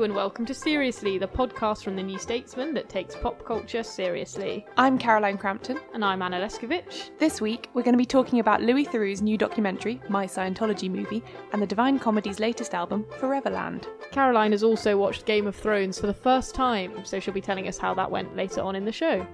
Hello and welcome to Seriously, the podcast from the New Statesman that takes pop culture seriously. I'm Caroline Crampton. And I'm Anna Leszkiewicz. This week, we're going to be talking about Louis Theroux's new documentary, My Scientology Movie, and the Divine Comedy's latest album, Foreverland. Caroline has also watched Game of Thrones for the first time, so she'll be telling us how that went later on in the show.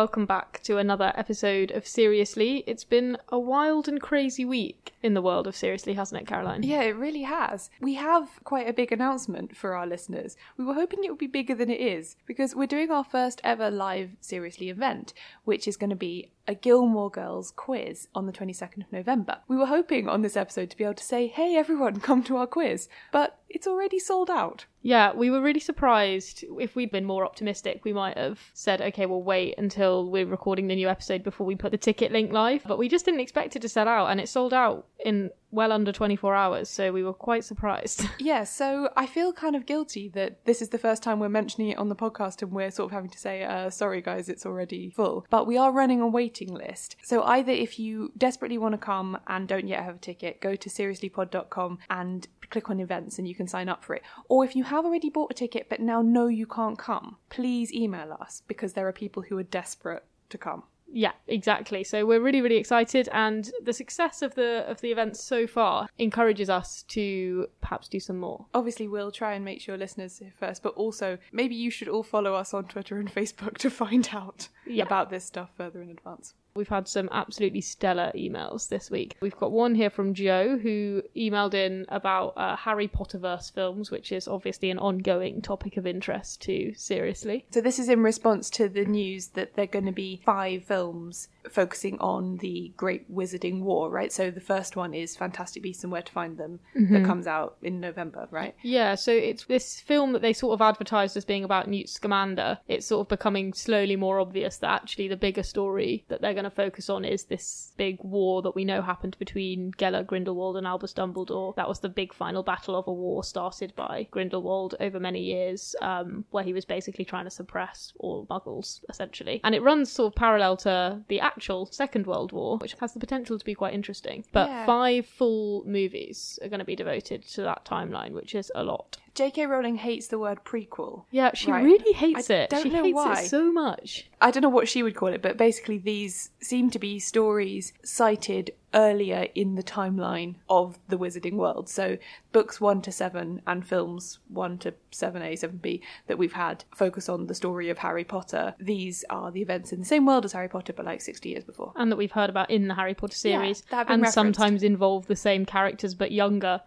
Welcome back to another episode of Seriously. It's been a wild and crazy week in the world of Seriously, hasn't it, Caroline? Yeah, it really has. We have quite a big announcement for our listeners. We were hoping it would be bigger than it is because we're doing our first ever live Seriously event, which is going to be a Gilmore Girls quiz on the 22nd of November. We were hoping on this episode to be able to say, hey everyone, come to our quiz, but it's already sold out. Yeah, we were really surprised. If we'd been more optimistic, we might have said, okay, we'll wait until we're recording the new episode before we put the ticket link live. But we just didn't expect it to sell out, and it sold out in well under 24 hours, so we were quite surprised. Yeah, so I feel kind of guilty that this is the first time we're mentioning it on the podcast and we're sort of having to say, uh, sorry guys, it's already full. But we are running a waiting list. So either if you desperately want to come and don't yet have a ticket, go to seriouslypod.com and click on events and you can sign up for it. Or if you have already bought a ticket but now know you can't come, please email us because there are people who are desperate to come. Yeah, exactly. So we're really, really excited, and the success of the of the events so far encourages us to perhaps do some more. Obviously, we'll try and make sure listeners hear first, but also maybe you should all follow us on Twitter and Facebook to find out Yeah. about this stuff further in advance. We've had some absolutely stellar emails this week. We've got one here from Joe who emailed in about uh, Harry Potterverse films, which is obviously an ongoing topic of interest to Seriously. So this is in response to the news that there are going to be five films focusing on the Great Wizarding War, right? So the first one is Fantastic Beasts and Where to Find Them that comes out in November, right? Yeah, so it's this film that they sort of advertised as being about Newt Scamander. It's sort of becoming slowly more obvious that actually the bigger story that they're going to focus on is this big war that we know happened between Gellert, Grindelwald, and Albus Dumbledore. That was the big final battle of a war started by Grindelwald over many years, um, where he was basically trying to suppress all muggles, essentially. And it runs sort of parallel to the actual Second World War, which has the potential to be quite interesting. But Yeah. five full movies are going to be devoted to that timeline, which is a lot. J.K. Rowling hates the word prequel. Yeah, she Right. really hates I it. don't she know hates why. it so much. I don't know what she would call it, but basically these seem to be stories sited earlier in the timeline of the Wizarding world. So books 1 to 7 and films 1 to 7A, 7B that we've had focus on the story of Harry Potter. These are the events in the same world as Harry Potter, but like 60 years before. And that we've heard about in the Harry Potter series. been and referenced. sometimes involve the same characters but younger.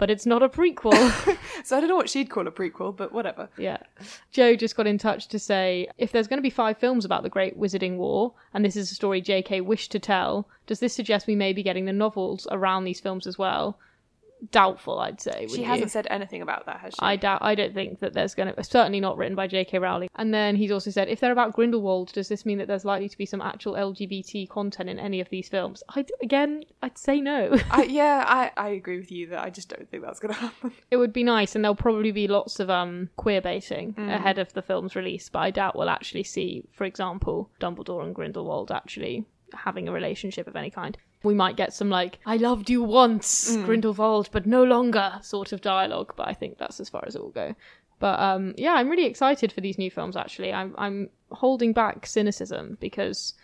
But it's not a prequel. So I don't know what she'd call a prequel, but whatever. yeah. Joe just got in touch to say if there's going to be five films about the Great Wizarding War, and this is a story JK wished to tell, does this suggest we may be getting the novels around these films as well? Doubtful, I'd say. She wouldn't you? hasn't said anything about that, has she? I doubt. I don't think that there's going to. Certainly not written by J.K. Rowling. And then he's also said, if they're about Grindelwald, does this mean that there's likely to be some actual LGBT content in any of these films? I again, I'd say no. I, yeah, I, I agree with you that I just don't think that's going to happen. it would be nice, and there'll probably be lots of um queer baiting ahead of the film's release. But I doubt we'll actually see, for example, Dumbledore and Grindelwald actually having a relationship of any kind. We might get some like "I loved you once, Grindelwald, but no longer" sort of dialogue. But I think that's as far as it will go. But um, yeah, I'm really excited for these new films. Actually, I'm I'm holding back cynicism because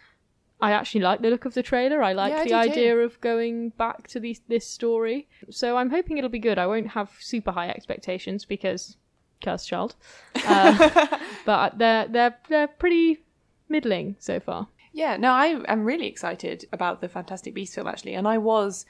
I actually like the look of the trailer. I like Yeah, I the too. idea of going back to these, this story. So I'm hoping it'll be good. I won't have super high expectations because cursed child. Uh, but they're they're they're pretty middling so far. Yeah, no, I am really excited about the Fantastic Beasts film actually, and I was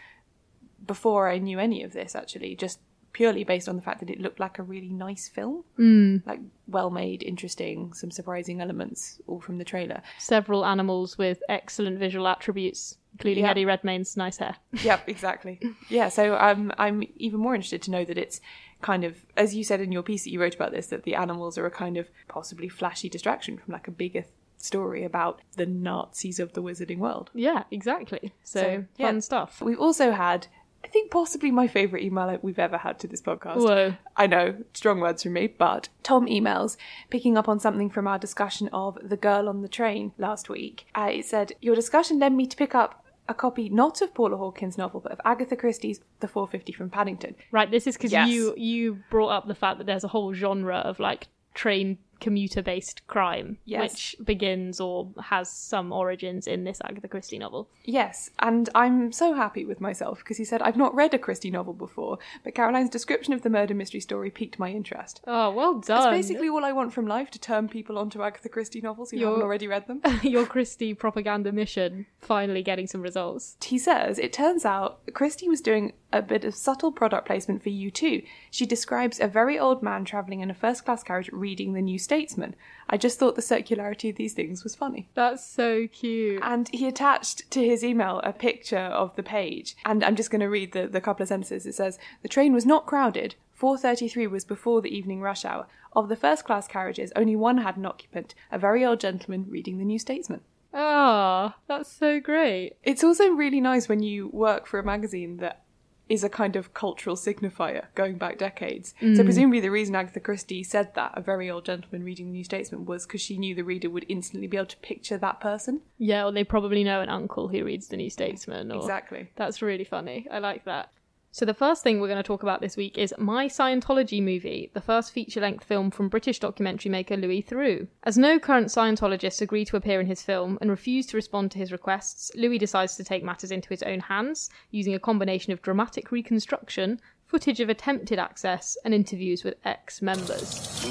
before I knew any of this actually, just purely based on the fact that it looked like a really nice film, mm. like well made, interesting, some surprising elements, all from the trailer. Several animals with excellent visual attributes, including Yeah. Eddie Redmayne's nice hair. Yep, exactly. yeah, so um, I'm even more interested to know that it's kind of, as you said in your piece that you wrote about this, that the animals are a kind of possibly flashy distraction from like a bigger story about the Nazis of the wizarding world. Yeah, exactly. So, So, yeah. fun stuff. We've also had, I think, possibly my favourite email we've ever had to this podcast. Whoa. I know, strong words from me, but Tom emails, picking up on something from our discussion of The Girl on the Train last week. Uh, it said, Your discussion led me to pick up a copy not of Paula Hawkins' novel, but of Agatha Christie's The 450 from Paddington. Right, this is because Yes. you you brought up the fact that there's a whole genre of like train commuter based crime, Yes. which begins or has some origins in this Agatha Christie novel. Yes, and I'm so happy with myself because he said, I've not read a Christie novel before, but Caroline's description of the murder mystery story piqued my interest. Oh, well That's done. basically all I want from life to turn people onto Agatha Christie novels who You're- haven't already read them. your Christie propaganda mission finally getting some results. he says it turns out Christie was doing a bit of subtle product placement for you too. She describes a very old man travelling in a first class carriage reading The New Statesman. I just thought the circularity of these things was funny. That's so cute. And he attached to his email a picture of the page. And I'm just going to read the, the couple of sentences. It says, The train was not crowded. 4.33 was before the evening rush hour. Of the first class carriages, only one had an occupant, a very old gentleman reading The New Statesman. Ah, that's so great. It's also really nice when you work for a magazine that is a kind of cultural signifier going back decades. So mm. presumably the reason Agatha Christie said that, a very old gentleman reading the New Statesman, was because she knew the reader would instantly be able to picture that person. Yeah, or they probably know an uncle who reads the New Statesman. Or... Exactly. That's really funny. I like that. So, the first thing we're going to talk about this week is My Scientology Movie, the first feature length film from British documentary maker Louis Theroux. As no current Scientologists agree to appear in his film and refuse to respond to his requests, Louis decides to take matters into his own hands, using a combination of dramatic reconstruction, footage of attempted access, and interviews with ex members.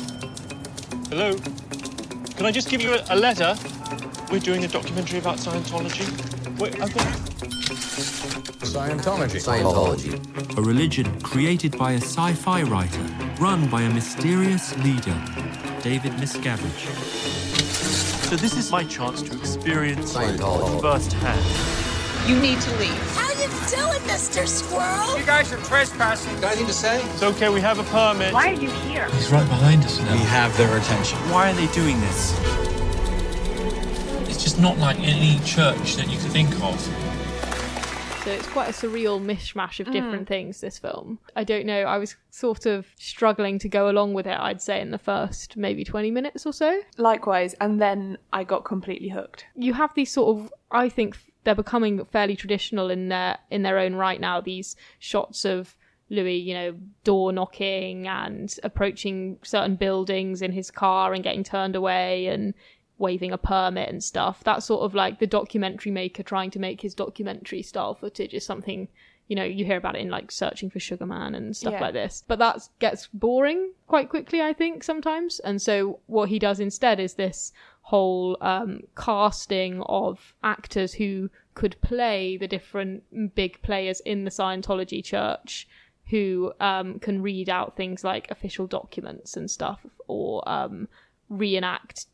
Hello? Can I just give you a, a letter? We're doing a documentary about Scientology. Wait, I've got... Scientology. Scientology. a religion created by a sci fi writer, run by a mysterious leader, David Miscavige. So this is my chance to experience Scientology. firsthand. You need to leave. How are you doing, Mr. Squirrel? You guys are trespassing. Got anything to say? It's okay, we have a permit. Why are you here? He's right behind us now. We have their attention. Why are they doing this? It's just not like any church that you could think of. So it's quite a surreal mishmash of different mm. things, this film. I don't know, I was sort of struggling to go along with it, I'd say, in the first maybe 20 minutes or so. Likewise, and then I got completely hooked. You have these sort of, I think they're becoming fairly traditional in their in their own right now. These shots of Louis, you know, door knocking and approaching certain buildings in his car and getting turned away and waving a permit and stuff. That sort of like the documentary maker trying to make his documentary style footage is something you know you hear about it in like searching for Sugar Man and stuff Yeah. like this. But that gets boring quite quickly, I think sometimes. And so what he does instead is this whole um, casting of actors who could play the different big players in the Scientology church who um, can read out things like official documents and stuff or um, reenact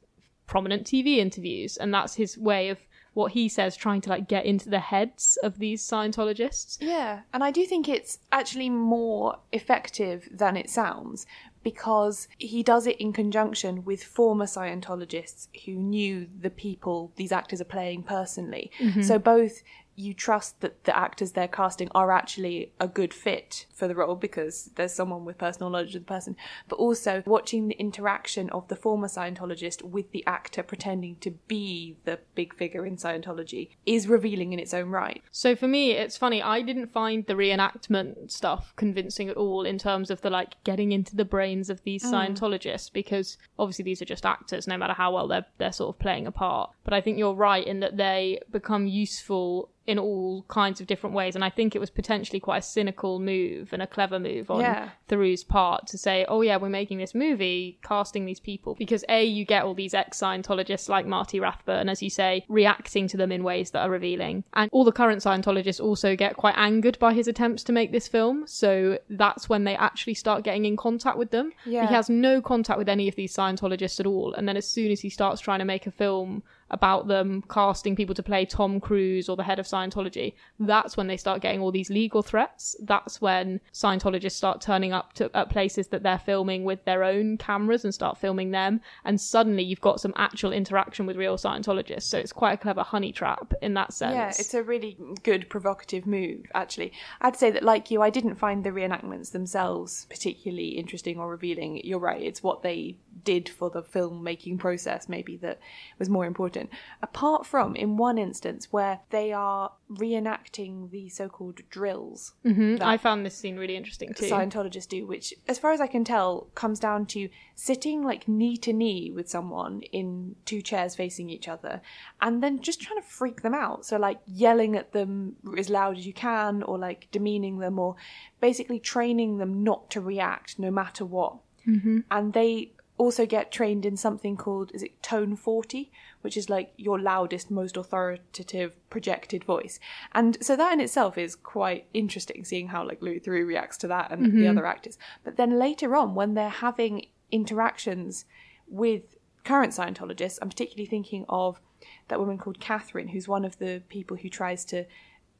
prominent TV interviews. And that's his way of what he says trying to like get into the heads of these Scientologists. Yeah, and I do think it's actually more effective than it sounds because he does it in conjunction with former Scientologists who knew the people these actors are playing personally. Mm-hmm. So both you trust that the actors they're casting are actually a good fit for the role because there's someone with personal knowledge of the person, but also watching the interaction of the former Scientologist with the actor pretending to be the big figure in Scientology is revealing in its own right. So for me, it's funny. I didn't find the reenactment stuff convincing at all in terms of the like getting into the brains of these mm. Scientologists because obviously these are just actors, no matter how well they're they're sort of playing a part. But I think you're right in that they become useful in all kinds of different ways. And I think it was potentially quite a cynical move and a clever move on Yeah. Theroux's part to say, oh yeah, we're making this movie, casting these people. Because A, you get all these ex Scientologists like Marty Rathbun, as you say, reacting to them in ways that are revealing. And all the current Scientologists also get quite angered by his attempts to make this film. So that's when they actually start getting in contact with them. Yeah. He has no contact with any of these Scientologists at all. And then as soon as he starts trying to make a film about them casting people to play Tom Cruise or the head of Scientology, that's when they start getting all these legal threats. That's when Scientologists start turning up to at places that they're filming with their own cameras and start filming them. And suddenly you've got some actual interaction with real Scientologists. So it's quite a clever honey trap in that sense. Yeah, it's a really good provocative move, actually. I'd say that, like you, I didn't find the reenactments themselves particularly interesting or revealing. You're right, it's what they did for the filmmaking process, maybe, that was more important. Apart from, in one instance, where they are reenacting the so called drills. Mhm. I found this scene really interesting too. Scientologists do, which, as far as I can tell, comes down to sitting like knee to knee with someone in two chairs facing each other and then just trying to freak them out. So, like, yelling at them as loud as you can, or like demeaning them, or basically training them not to react no matter what. Mm-hmm. And they also get trained in something called, is it tone 40? Which is like your loudest, most authoritative projected voice. And so that in itself is quite interesting, seeing how like Louis Theroux reacts to that and the mm-hmm. other actors. But then later on, when they're having interactions with current Scientologists, I'm particularly thinking of that woman called Catherine, who's one of the people who tries to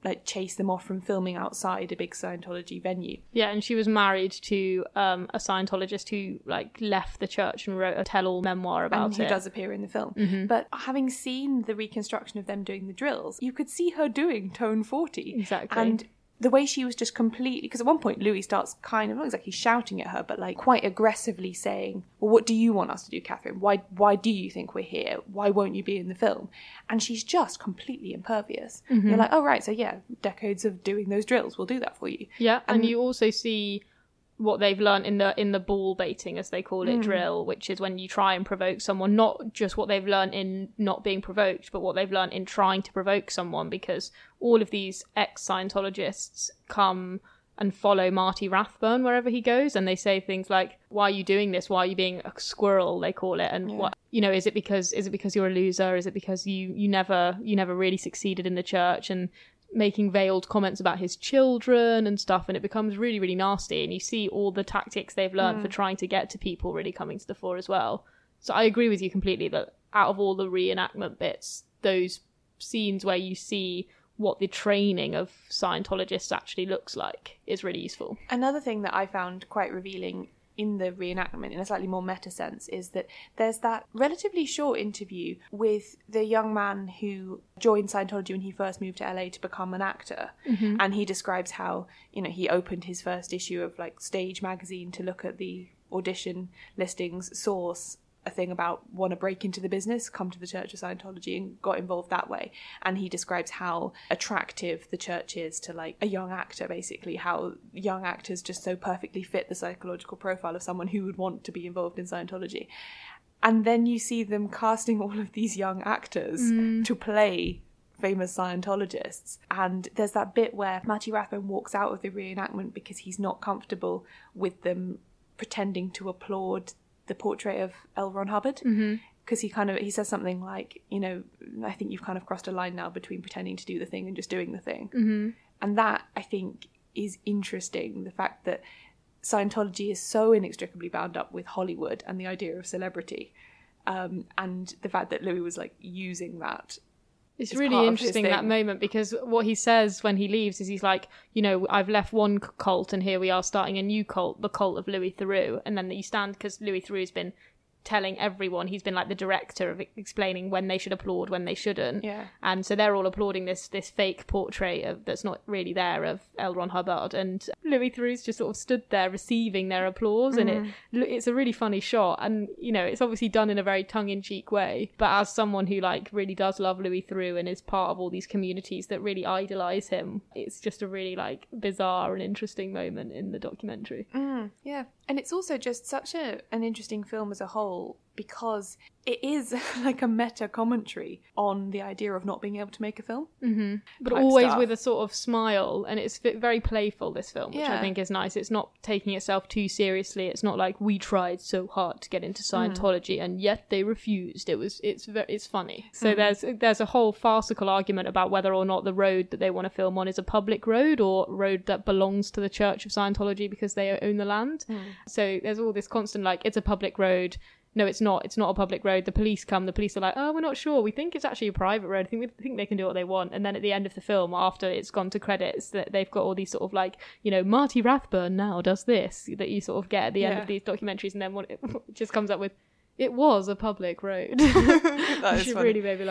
like chase them off from filming outside a big Scientology venue. Yeah, and she was married to um, a Scientologist who like left the church and wrote a tell-all memoir about it. and who it. does appear in the film. But having seen the reconstruction of them doing the drills, you could see her doing tone 40. Exactly. And the way she was just completely because at one point Louis starts kind of not exactly shouting at her, but like quite aggressively saying, "Well, what do you want us to do, Catherine? Why why do you think we're here? Why won't you be in the film?" And she's just completely impervious. Mm-hmm. You're like, "Oh right, so yeah, decades of doing those drills will do that for you." Yeah, and you also see what they've learned in the in the bullbaiting as they call it hmm. drill which is when you try and provoke someone not just what they've learned in not being provoked but what they've learned in trying to provoke someone because all of these ex scientologists come and follow Marty Rathbun wherever he goes and they say things like why are you doing this? Why are you being a squirrel? they call it and what you know is it because is it because you're a loser? Is it because you you never you never really succeeded in the church? And making veiled comments about his children and stuff and it becomes really really nasty and you see all the tactics they've learned for mm. trying to get to people really coming to the fore as well. So i agree with you completely that out of all the reenactment bits those scenes where you see what the training of scientologists actually looks like is really useful. Another thing that I found quite revealing in the reenactment, in a slightly more meta sense, is that there's that relatively short interview with the young man who joined Scientology when he first moved to LA to become an actor. Mm-hmm. And he describes how, you know, he opened his first issue of like Stage magazine to look at the audition listings, source a thing about want to break into the business, come to the Church of Scientology and got involved that way. And he describes how attractive the church is to like a young actor, basically, how young actors just so perfectly fit the psychological profile of someone who would want to be involved in Scientology. And then you see them casting all of these young actors mm. to play famous Scientologists. And there's that bit where Marty Rathbun walks out of the reenactment because he's not comfortable with them pretending to applaud the portrait of L. Ron Hubbard. Because he kind of he says something like, you know, I think you've kind of crossed a line now between pretending to do the thing and just doing the thing. Mm-hmm. And that I think is interesting. The fact that Scientology is so inextricably bound up with Hollywood and the idea of celebrity, um, and the fact that Louis was like using that It's It's really part of his interesting that moment because what he says when he leaves is he's like, you know, I've left one cult and here we are starting a new cult, the cult of Louis Theroux. And then you stand because Louis Theroux's been telling everyone. He's been like the director of explaining when they should applaud when they shouldn't. Yeah. and so they're all applauding this this fake portrait of that's not really there of L. Ron Hubbard. And Louis Theroux's just sort of stood there receiving their applause and it mm-hmm. it's a really funny shot. And you know it's obviously done in a very tongue-in-cheek way. But as someone who like really does love Louis Theroux and is part of all these communities that really idolize him it's just a really like bizarre and interesting moment in the documentary. Mm, yeah. And it's also just such a an interesting film as a whole because it is like a meta commentary on the idea of not being able to make a film. but always stuff. with a sort of smile and it's very playful this film which i think is nice it's not taking itself too seriously it's not like we tried so hard to get into Hmm. scientology and yet they refused it was it's very it's funny so Hmm. there's there's a whole farcical argument about whether or not the road that they want to film on is a public road or road that belongs to the church of scientology because they own the land Hmm. so there's all this constant like it's a public road no, it's not. It's not a public road. The police come. The police are like, "Oh, we're not sure. We think it's actually a private road. I think we think they can do what they want." And then at the end of the film, after it's gone to credits, that they've got all these sort of like, you know, Marty Rathbun now does this that you sort of get at the end Yeah. of these documentaries, and then what it just comes up with, it was a public road. That is funny. really made me.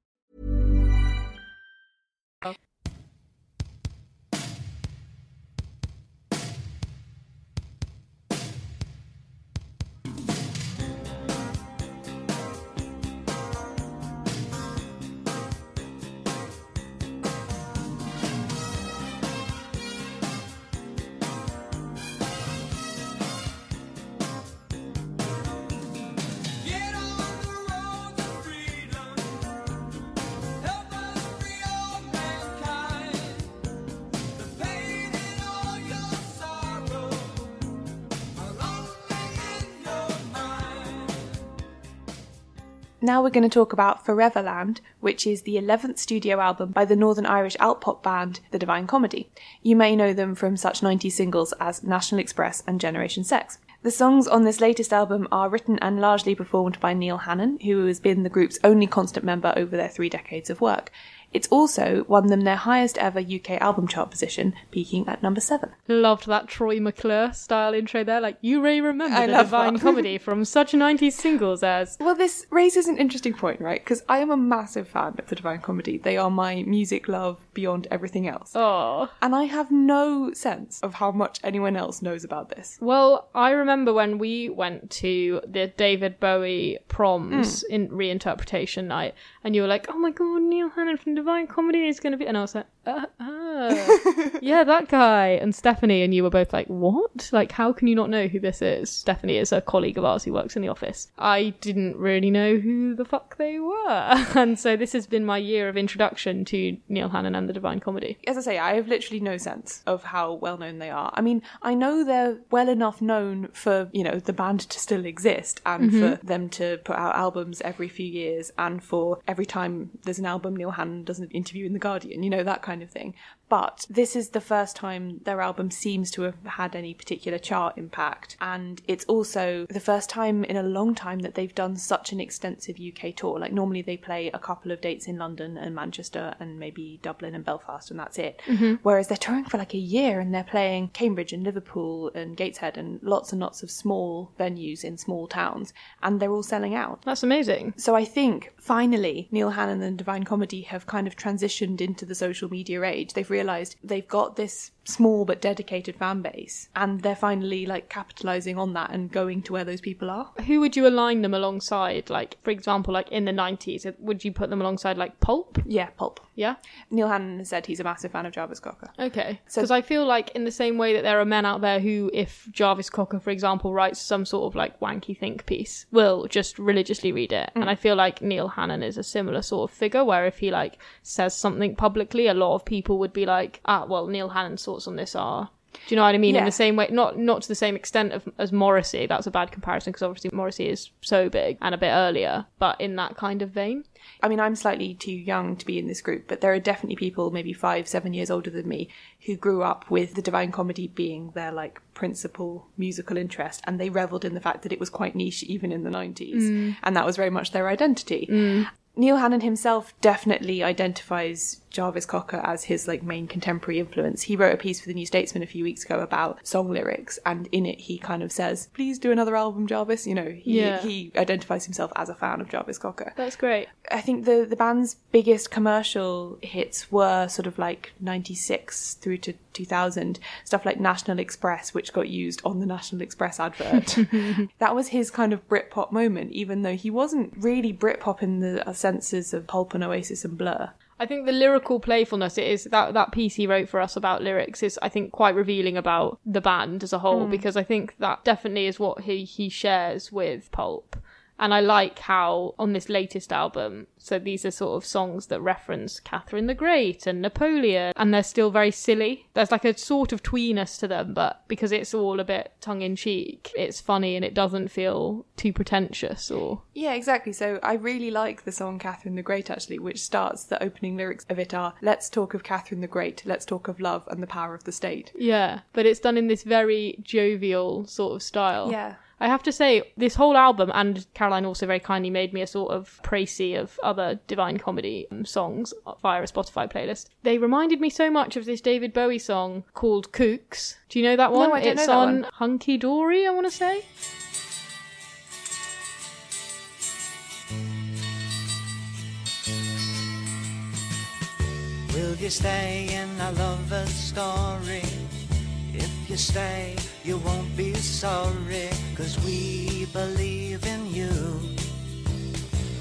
Now we're going to talk about Foreverland, which is the 11th studio album by the Northern Irish alt pop band The Divine Comedy. You may know them from such 90s singles as National Express and Generation Sex. The songs on this latest album are written and largely performed by Neil Hannon, who has been the group's only constant member over their three decades of work. It's also won them their highest ever UK album chart position, peaking at number 7. Loved that Troy McClure style intro there. Like, you may remember I the Divine. Comedy from such 90s singles as. Well, this raises an interesting point, right? Because I am a massive fan of the Divine Comedy. They are my music love beyond everything else. Oh. And I have no sense of how much anyone else knows about this. Well, I remember when we went to the David Bowie proms mm. in reinterpretation night, and you were like, "Oh my god, Neil Hannon from Divine Comedy is going to be," and I was like, uh, uh, "Yeah, that guy." And Stephanie and you were both like, "What? Like, how can you not know who this is?" Stephanie is a colleague of ours who works in the office. I didn't really know who the fuck they were, and so this has been my year of introduction to Neil Hannon and the Divine Comedy. As I say, I have literally no sense of how well known they are. I mean, I know they're well enough known for, you know, the band to still exist and for them to put out albums every few years and for every time there's an album, Neil Hannon does an interview in The Guardian, you know, that kind of thing. But this is the first time their album seems to have had any particular chart impact. And it's also the first time in a long time that they've done such an extensive UK tour. Like, normally they play a couple of dates in London and Manchester and maybe Dublin and Belfast, and that's it. Mhm. Whereas they're touring for like a year and they're playing Cambridge and Liverpool and Gateshead and lots and lots of small venues in small towns, and they're all selling out. That's amazing. So I think finally Neil Hannon and Divine Comedy have kind of transitioned into the social media age. They've realized they've got this small but dedicated fan base and they're finally like capitalizing on that and going to where those people are. Who would you align them alongside? Like, for example, like in the 90s, would you put them alongside like Pulp? Yeah, Pulp. Yeah? Neil Hannon has said he's a massive fan of Jarvis Cocker. Okay. So- Because I feel like, in the same way that there are men out there who, if Jarvis Cocker, for example, writes some sort of like wanky think piece, will just religiously read it. Mm. And I feel like Neil Hannon is a similar sort of figure where if he like says something publicly, a lot of people would be like, ah, well, Neil Hannon's thoughts on this are. Do you know what I mean? In the same way, not not to the same extent of, as Morrissey. That's a bad comparison because obviously Morrissey is so big and a bit earlier, but in that kind of vein. I mean, I'm slightly too young to be in this group, but there are definitely people, maybe five, seven years older than me, who grew up with the Divine Comedy being their like principal musical interest, and they revelled in the fact that it was quite niche even in the 90s, Mm. and that was very much their identity. Mm. Neil Hannon himself definitely identifies Jarvis Cocker as his like main contemporary influence. He wrote a piece for the New Statesman a few weeks ago about song lyrics, and in it he kind of says, "Please do another album, Jarvis." You know, he Yeah. he identifies himself as a fan of Jarvis Cocker. That's great. I think the the band's biggest commercial hits were sort of like 96 through to 2000 stuff like National Express which got used on the National Express advert. that was his kind of Britpop moment even though he wasn't really Britpop in the uh, senses of Pulp and Oasis and Blur. I think the lyrical playfulness it is that that piece he wrote for us about lyrics is I think quite revealing about the band as a whole Mm. because I think that definitely is what he he shares with Pulp. And I like how on this latest album, so these are sort of songs that reference Catherine the Great and Napoleon, and they're still very silly. There's like a sort of tweeness to them, but because it's all a bit tongue in cheek, it's funny and it doesn't feel too pretentious or Yeah, exactly. So I really like the song Catherine the Great actually, which starts the opening lyrics of it are let's talk of Catherine the Great, let's talk of love and the power of the state. Yeah, but it's done in this very jovial sort of style. Yeah. I have to say, this whole album, and Caroline also very kindly made me a sort of précis of other Divine Comedy um, songs via a Spotify playlist. They reminded me so much of this David Bowie song called Kooks. Do you know that one? No, one? I don't know it's that on one. Hunky Dory, I want to say. Will you stay in our lover's story? You stay, you won't be sorry, cause we believe in you.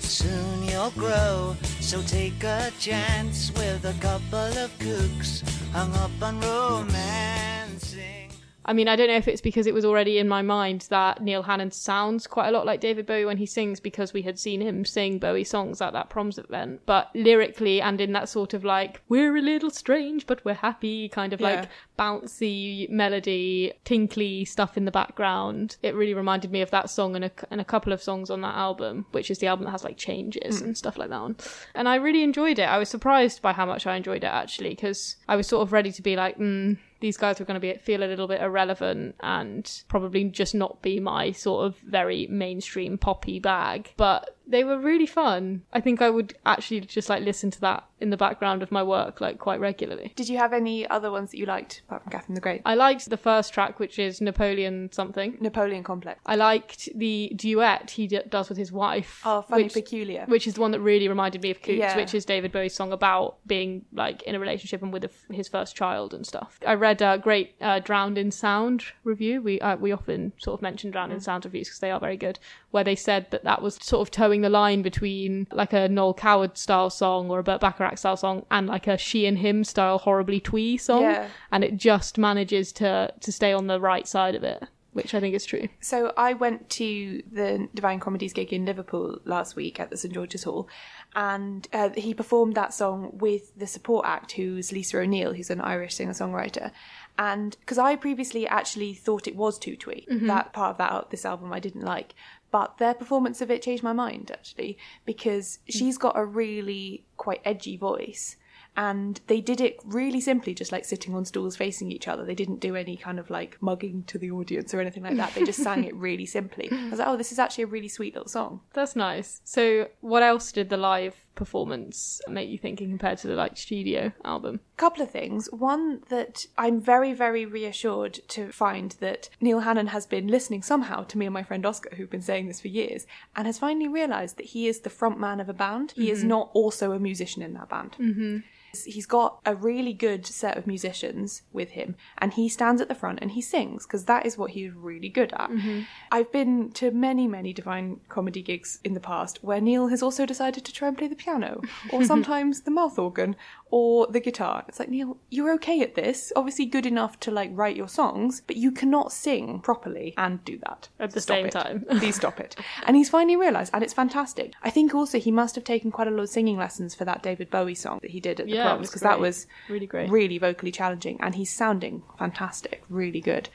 Soon you'll grow, so take a chance with a couple of kooks hung up on romancing. I mean, I don't know if it's because it was already in my mind that Neil Hannon sounds quite a lot like David Bowie when he sings because we had seen him sing Bowie songs at that proms event. But lyrically and in that sort of like, we're a little strange, but we're happy kind of Yeah. like bouncy melody, tinkly stuff in the background. It really reminded me of that song and a, and a couple of songs on that album, which is the album that has like changes Mm. and stuff like that on. And I really enjoyed it. I was surprised by how much I enjoyed it actually because I was sort of ready to be like, mm, these guys were going to be feel a little bit irrelevant and probably just not be my sort of very mainstream poppy bag. But they were really fun. I think I would actually just like listen to that in the background of my work like quite regularly. Did you have any other ones that you liked apart from Catherine the Great? I liked the first track, which is Napoleon something. Napoleon Complex. I liked the duet he d- does with his wife. Oh, Funny which- Peculiar. Which is the one that really reminded me of Kooks, Yeah. which is David Bowie's song about being like in a relationship and with a f his first child and stuff. I read a great uh, Drowned in Sound review. We uh, we often sort of mention Drowned in Sound reviews because they are very good. Where they said that that was sort of toeing the line between like a Noel Coward style song or a Burt Bacharach style song and like a she and him style horribly twee song, Yeah. and it just manages to to stay on the right side of it, which I think is true. So I went to the Divine Comedies gig in Liverpool last week at the St George's Hall, and uh, he performed that song with the support act, who's Lisa O'Neill, who's an Irish singer-songwriter. And because I previously actually thought it was too twee, Mhm. that part of that this album I didn't like, but their performance of it changed my mind actually because mm. she's got a really quite edgy voice. And they did it really simply, just like sitting on stools facing each other. They didn't do any kind of like mugging to the audience or anything like that. They just sang it really simply. I was like, oh, this is actually a really sweet little song. That's nice. So, what else did the live performance make you think compared to the like studio album? A couple of things. One that I'm very, very reassured to find that Neil Hannon has been listening somehow to me and my friend Oscar, who've been saying this for years, and has finally realised that he is the front man of a band. He is Mhm. not also a musician in that band. Mm-hmm. He's got a really good set of musicians with him, and he stands at the front and he sings because that is what he's really good at. Mhm. I've been to many, many Divine Comedy gigs in the past where Neil has also decided to try and play the piano, or sometimes the mouth organ, or the guitar. It's like, Neil, you're okay at this, obviously good enough to like write your songs, but you cannot sing properly and do that. At the Stop same it. time. Please stop it. And he's finally realised, and it's fantastic. I think also he must have taken quite a lot of singing lessons for that David Bowie song that he did at the Yeah, because that was Really great. really vocally challenging, and he's sounding fantastic, really good.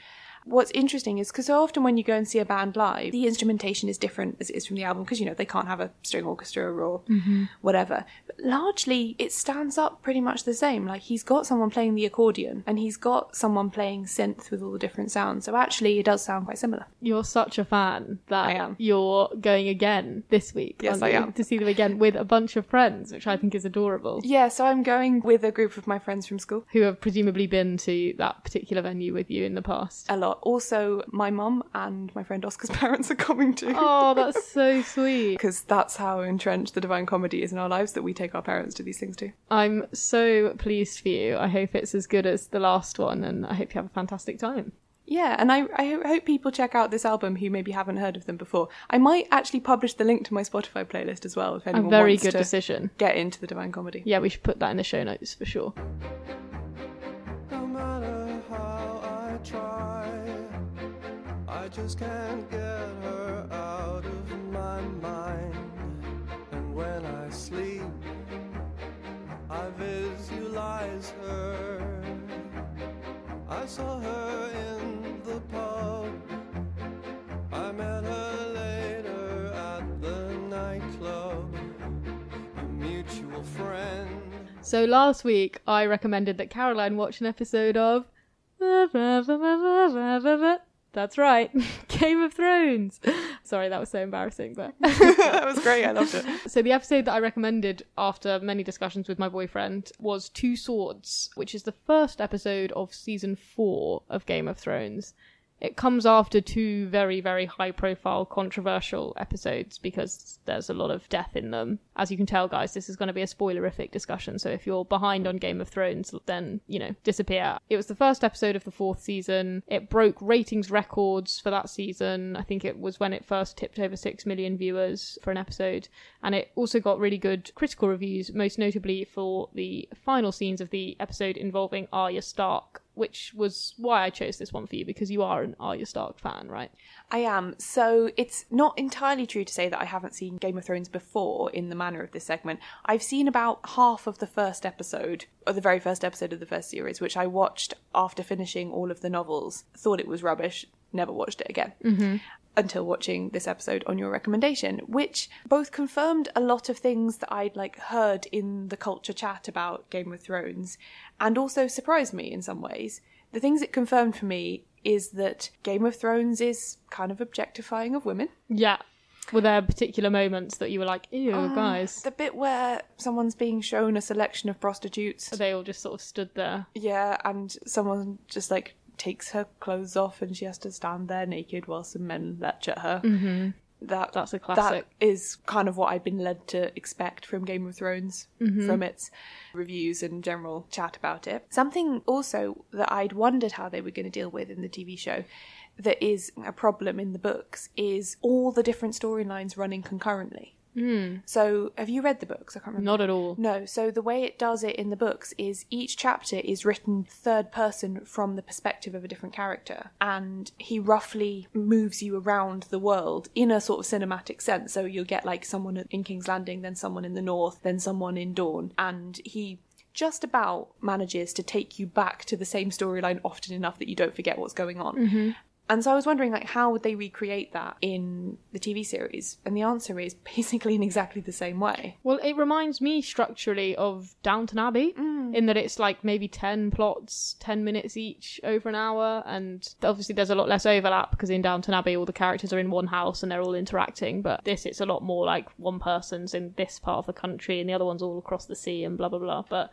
What's interesting is because so often when you go and see a band live, the instrumentation is different as it is from the album because you know they can't have a string orchestra or Mhm. whatever. But largely, it stands up pretty much the same. Like he's got someone playing the accordion and he's got someone playing synth with all the different sounds. So actually, it does sound quite similar. You're such a fan that I am. you're going again this week. Yes, I am. To see them again with a bunch of friends, which I think is adorable. Yeah, so I'm going with a group of my friends from school. Who have presumably been to that particular venue with you in the past. A lot. Also, my mum and my friend Oscar's parents are coming too. Oh, that's so sweet. Because that's how entrenched the Divine Comedy is in our lives that we take our parents to these things too. I'm so pleased for you. I hope it's as good as the last one, and I hope you have a fantastic time. Yeah, and I, I hope people check out this album who maybe haven't heard of them before. I might actually publish the link to my Spotify playlist as well if anyone very wants good to decision. get into the Divine Comedy. Yeah, we should put that in the show notes for sure. Just can't get her out of my mind. And when I sleep, I visualize her. I saw her in the pub. I met her later at the nightclub. A mutual friend. So last week, I recommended that Caroline watch an episode of. That's right, Game of Thrones. Sorry, that was so embarrassing, but that was great. I loved it. So the episode that I recommended after many discussions with my boyfriend was Two Swords, which is the first episode of season four of Game of Thrones. It comes after two very, very high profile, controversial episodes because there's a lot of death in them. As you can tell, guys, this is going to be a spoilerific discussion, so if you're behind on Game of Thrones, then, you know, disappear. It was the first episode of the fourth season. It broke ratings records for that season. I think it was when it first tipped over 6 million viewers for an episode. And it also got really good critical reviews, most notably for the final scenes of the episode involving Arya Stark which was why I chose this one for you because you are an Arya Stark fan, right? I am. So it's not entirely true to say that I haven't seen Game of Thrones before in the manner of this segment. I've seen about half of the first episode, or the very first episode of the first series, which I watched after finishing all of the novels. Thought it was rubbish, never watched it again. Mm-hmm. Until watching this episode on your recommendation, which both confirmed a lot of things that I'd like heard in the culture chat about Game of Thrones, and also surprised me in some ways. The things it confirmed for me is that Game of Thrones is kind of objectifying of women. Yeah. Were there particular moments that you were like, ew, Um, guys? The bit where someone's being shown a selection of prostitutes. They all just sort of stood there. Yeah, and someone just like takes her clothes off and she has to stand there naked while some men lecture at her. Mm-hmm. That That's a classic. That is kind of what I've been led to expect from Game of Thrones, Mhm. from its reviews and general chat about it. Something also that I'd wondered how they were going to deal with in the TV show that is a problem in the books is all the different storylines running concurrently. Mm. So, have you read the books? I can't remember. Not at all. No, so the way it does it in the books is each chapter is written third person from the perspective of a different character, and he roughly moves you around the world in a sort of cinematic sense. So you'll get like someone in King's Landing, then someone in the north, then someone in Dorne, and he just about manages to take you back to the same storyline often enough that you don't forget what's going on. Mhm. And so I was wondering, like, how would they recreate that in the TV series? And the answer is basically in exactly the same way. Well, it reminds me structurally of Downton Abbey Mm. in that it's like maybe 10 plots, 10 minutes each over an hour. And obviously, there's a lot less overlap because in Downton Abbey, all the characters are in one house and they're all interacting. But this, it's a lot more like one person's in this part of the country and the other one's all across the sea and blah, blah, blah. But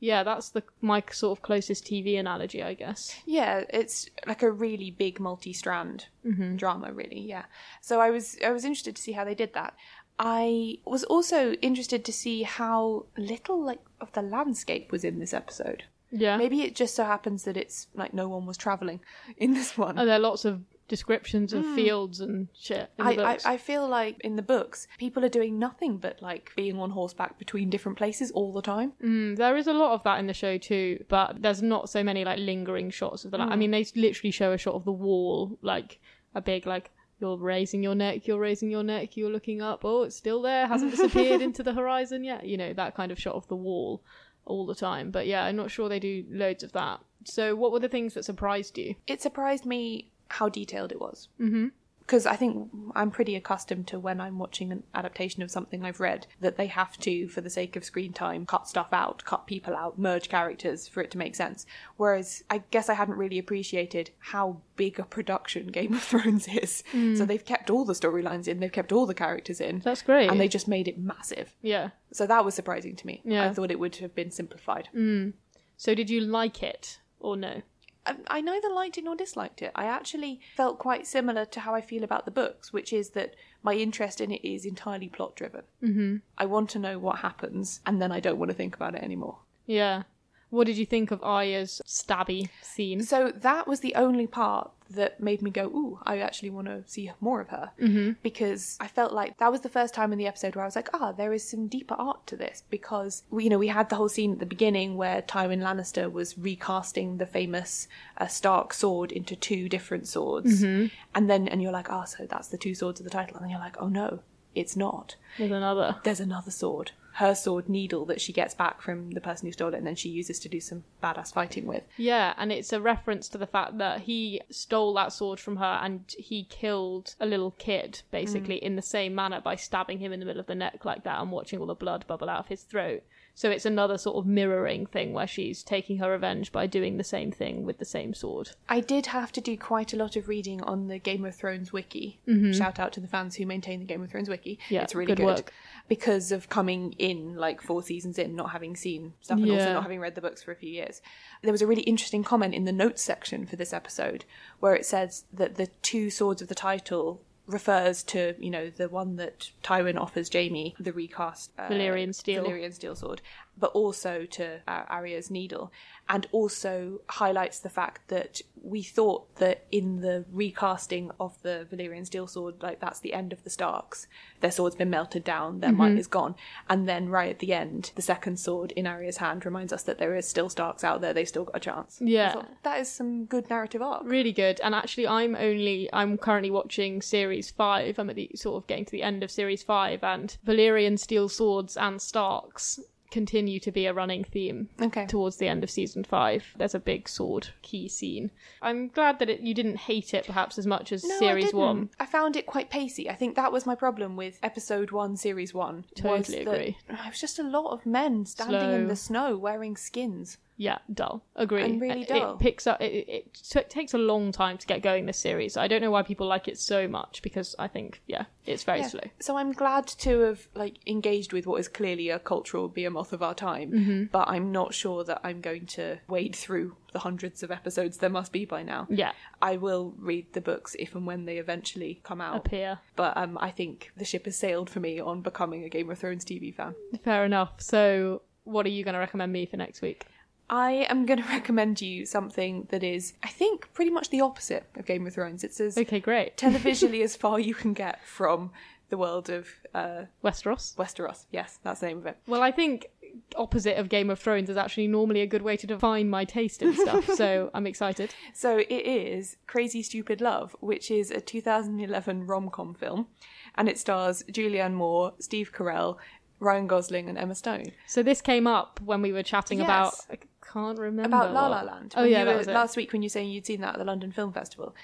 yeah, that's the my sort of closest TV analogy, I guess. Yeah, it's like a really big multi-strand Mhm. drama, really. Yeah. So I was I was interested to see how they did that. I was also interested to see how little like of the landscape was in this episode. Yeah. Maybe it just so happens that it's like no one was traveling in this one. And there are lots of descriptions of Mm. fields and shit. I, I. I feel like in the books, people are doing nothing but like being on horseback between different places all the time. Mm, there is a lot of that in the show too, but there's not so many like lingering shots of the. la- I Mm. mean, they literally show a shot of the wall, like a big like you're raising your neck, you're raising your neck, you're looking up. Oh, it's still there, hasn't disappeared into the horizon yet. You know that kind of shot of the wall all the time. But yeah, I'm not sure they do loads of that. So, what were the things that surprised you? It surprised me how detailed it was. Mm-hmm. because I think I'm pretty accustomed to when I'm watching an adaptation of something I've read that they have to, for the sake of screen time, cut stuff out, cut people out, merge characters for it to make sense. Whereas I guess I hadn't really appreciated how big a production Game of Thrones is. Mm. So they've kept all the storylines in, they've kept all the characters in. That's great. And they just made it massive. Yeah. So that was surprising to me. Yeah. I thought it would have been simplified. Mm. So, did you like it or no? I- I neither liked it nor disliked it. I actually felt quite similar to how I feel about the books, which is that my interest in it is entirely plot driven. Mm-hmm. I want to know what happens, and then I don't want to think about it anymore. Yeah. What did you think of Arya's stabby scene? So that was the only part that made me go, "Ooh, I actually want to see more of her," Mm-hmm. because I felt like that was the first time in the episode where I was like, "Ah, there is some deeper art to this." Because we- you know, we had the whole scene at the beginning where Tywin Lannister was recasting the famous uh, Stark sword into two different swords, Mhm. and then and you're like, "Ah, so that's the two swords of the title," and then you're like, "Oh no, it's not." There's another. There's another sword. Her sword needle that she gets back from the person who stole it and then she uses to do some badass fighting with. Yeah, and it's a reference to the fact that he stole that sword from her and he killed a little kid, basically, mm. in the same manner by stabbing him in the middle of the neck like that and watching all the blood bubble out of his throat. So it's another sort of mirroring thing where she's taking her revenge by doing the same thing with the same sword. I did have to do quite a lot of reading on the Game of Thrones wiki. Mhm. Shout out to the fans who maintain the Game of Thrones wiki. Yeah, it's really good good, work. because of coming in like four seasons in, not having seen stuff, and also not having read the books for a few years. There was a really interesting comment in the notes section for this episode where it says that the two swords of the title refers to you know the one that Tywin offers Jaime, the recast uh, Valyrian steel. Valyrian steel sword, but also to uh, Arya's needle, and also highlights the fact that we thought that in the recasting of the Valyrian steel sword, like that's the end of the Starks. Their sword's been melted down, their might Mhm. is gone, and then right at the end, the second sword in Arya's hand reminds us that there is still Starks out there. They still got a chance. Yeah. Thought, that is some good narrative arc. Really good. And actually, I'm only, I'm currently watching series five. I'm at the sort of getting to the end of series five, and Valyrian steel swords and Starks continue to be a running theme okay. towards the end of season five. There's a big sword key scene. I'm glad that it, you didn't hate it perhaps as much as No, series I one. I found it quite pacey. I think that was my problem with episode one, series one. Totally agree. It was just a lot of men standing Slow. in the snow wearing skins. Yeah, dull. Agree. And really It- dull. It picks up. It, it, it t- takes a long time to get going. This series. I don't know why people like it so much because I think yeah, it's very Yeah. slow. So I'm glad to have like engaged with what is clearly a cultural behemoth of our time, Mhm. but I'm not sure that I'm going to wade through the hundreds of episodes there must be by now. Yeah. I will read the books if and when they eventually come out. Appear. But um, I think the ship has sailed for me on becoming a Game of Thrones TV fan. Fair enough. So, what are you going to recommend me for next week? I am going to recommend you something that is, I think, pretty much the opposite of Game of Thrones. It's as Okay, great. televisually as far you can get from the world of uh, Westeros. Westeros. Yes, that's the name of it. Well, I think opposite of Game of Thrones is actually normally a good way to define my taste in stuff. so I'm excited. So it is Crazy Stupid Love, which is a 2011 rom com film, and it stars Julianne Moore, Steve Carell, Ryan Gosling, and Emma Stone. So this came up when we were chatting about. I can't remember About La La Land. Oh yeah, were- last week when you were saying you'd seen that at the London Film Festival.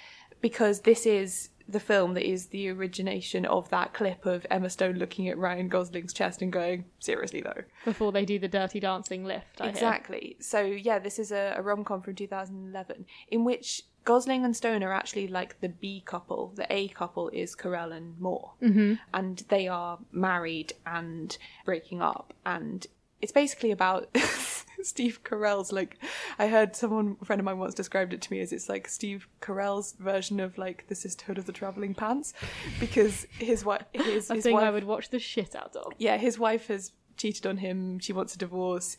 because this is the film that is the origination of that clip of Emma Stone looking at Ryan Gosling's chest and going, seriously though. Before they do the dirty dancing lift. I hear. exactly. So, yeah, this is a, a rom com from 2011 in which Gosling and Stone are actually like the B couple. The A couple is Carell and Moore. Mhm. And they are married and breaking up. And it's basically about Steve Carell's like I heard someone a friend of mine once described it to me as it's like Steve Carell's version of like the sisterhood of the traveling pants because his wife his, I his think wife I would watch the shit out of. yeah, his wife has cheated on him. She wants a divorce.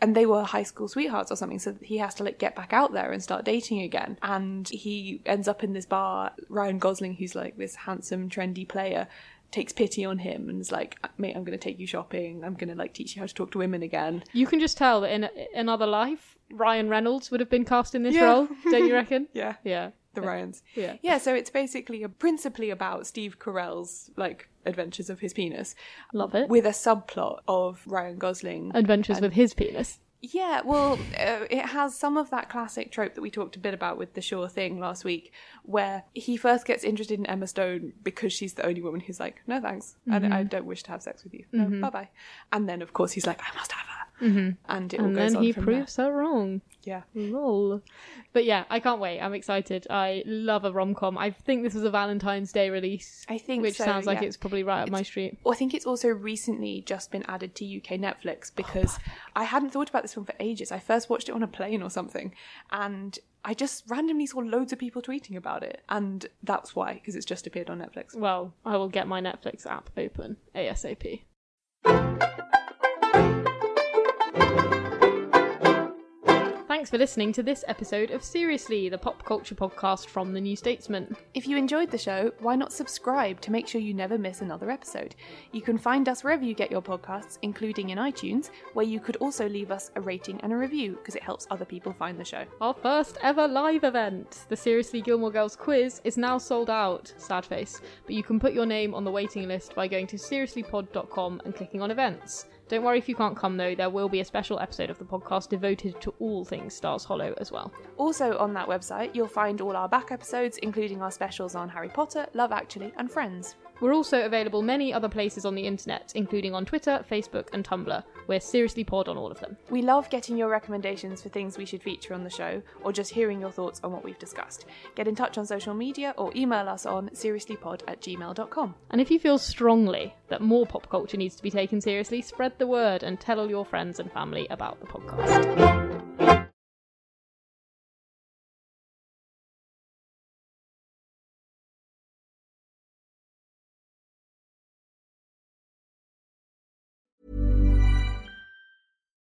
And they were high school sweethearts or something, so he has to like get back out there and start dating again. And he ends up in this bar. Ryan Gosling, who's like this handsome, trendy player, takes pity on him and is like, "Mate, I'm going to take you shopping. I'm going to like teach you how to talk to women again." You can just tell that in another life, Ryan Reynolds would have been cast in this Yeah. role, don't you reckon? Yeah. Yeah. The Ryans. Yeah. Yeah, so it's basically a, principally about Steve Carell's like adventures of his penis. Love it. With a subplot of Ryan Gosling Adventures with his penis. Yeah, well, uh, it has some of that classic trope that we talked a bit about with the Sure Thing last week, where he first gets interested in Emma Stone because she's the only woman who's like, no thanks, Mhm. I, I don't wish to have sex with you. No, Mhm. bye bye. And then, of course, he's like, I must have her. Mhm. And it all and goes then on he from proves her wrong. Yeah. Lol. But yeah, I can't wait. I'm excited. I love a rom com. I think this was a Valentine's Day release. I think which so, sounds like yeah. it's probably right up my street. Well, I think it's also recently just been added to UK Netflix because I hadn't thought about this one for ages. I first watched it on a plane or something, and I just randomly saw loads of people tweeting about it, and that's why because it's just appeared on Netflix. Well, I will get my Netflix app open ASAP. Thanks for listening to this episode of Seriously, the pop culture podcast from The New Statesman. If you enjoyed the show, why not subscribe to make sure you never miss another episode? You can find us wherever you get your podcasts, including in iTunes, where you could also leave us a rating and a review because it helps other people find the show. Our first ever live event, the Seriously Gilmore Girls quiz, is now sold out, sad face, but you can put your name on the waiting list by going to seriouslypod.com and clicking on events. Don't worry if you can't come though, there will be a special episode of the podcast devoted to all things Stars Hollow as well. Also, on that website, you'll find all our back episodes, including our specials on Harry Potter, Love Actually, and Friends. We're also available many other places on the internet, including on Twitter, Facebook, and Tumblr. We're Seriously Pod on all of them. We love getting your recommendations for things we should feature on the show, or just hearing your thoughts on what we've discussed. Get in touch on social media or email us on seriouslypod at gmail.com. And if you feel strongly that more pop culture needs to be taken seriously, spread the word and tell all your friends and family about the podcast.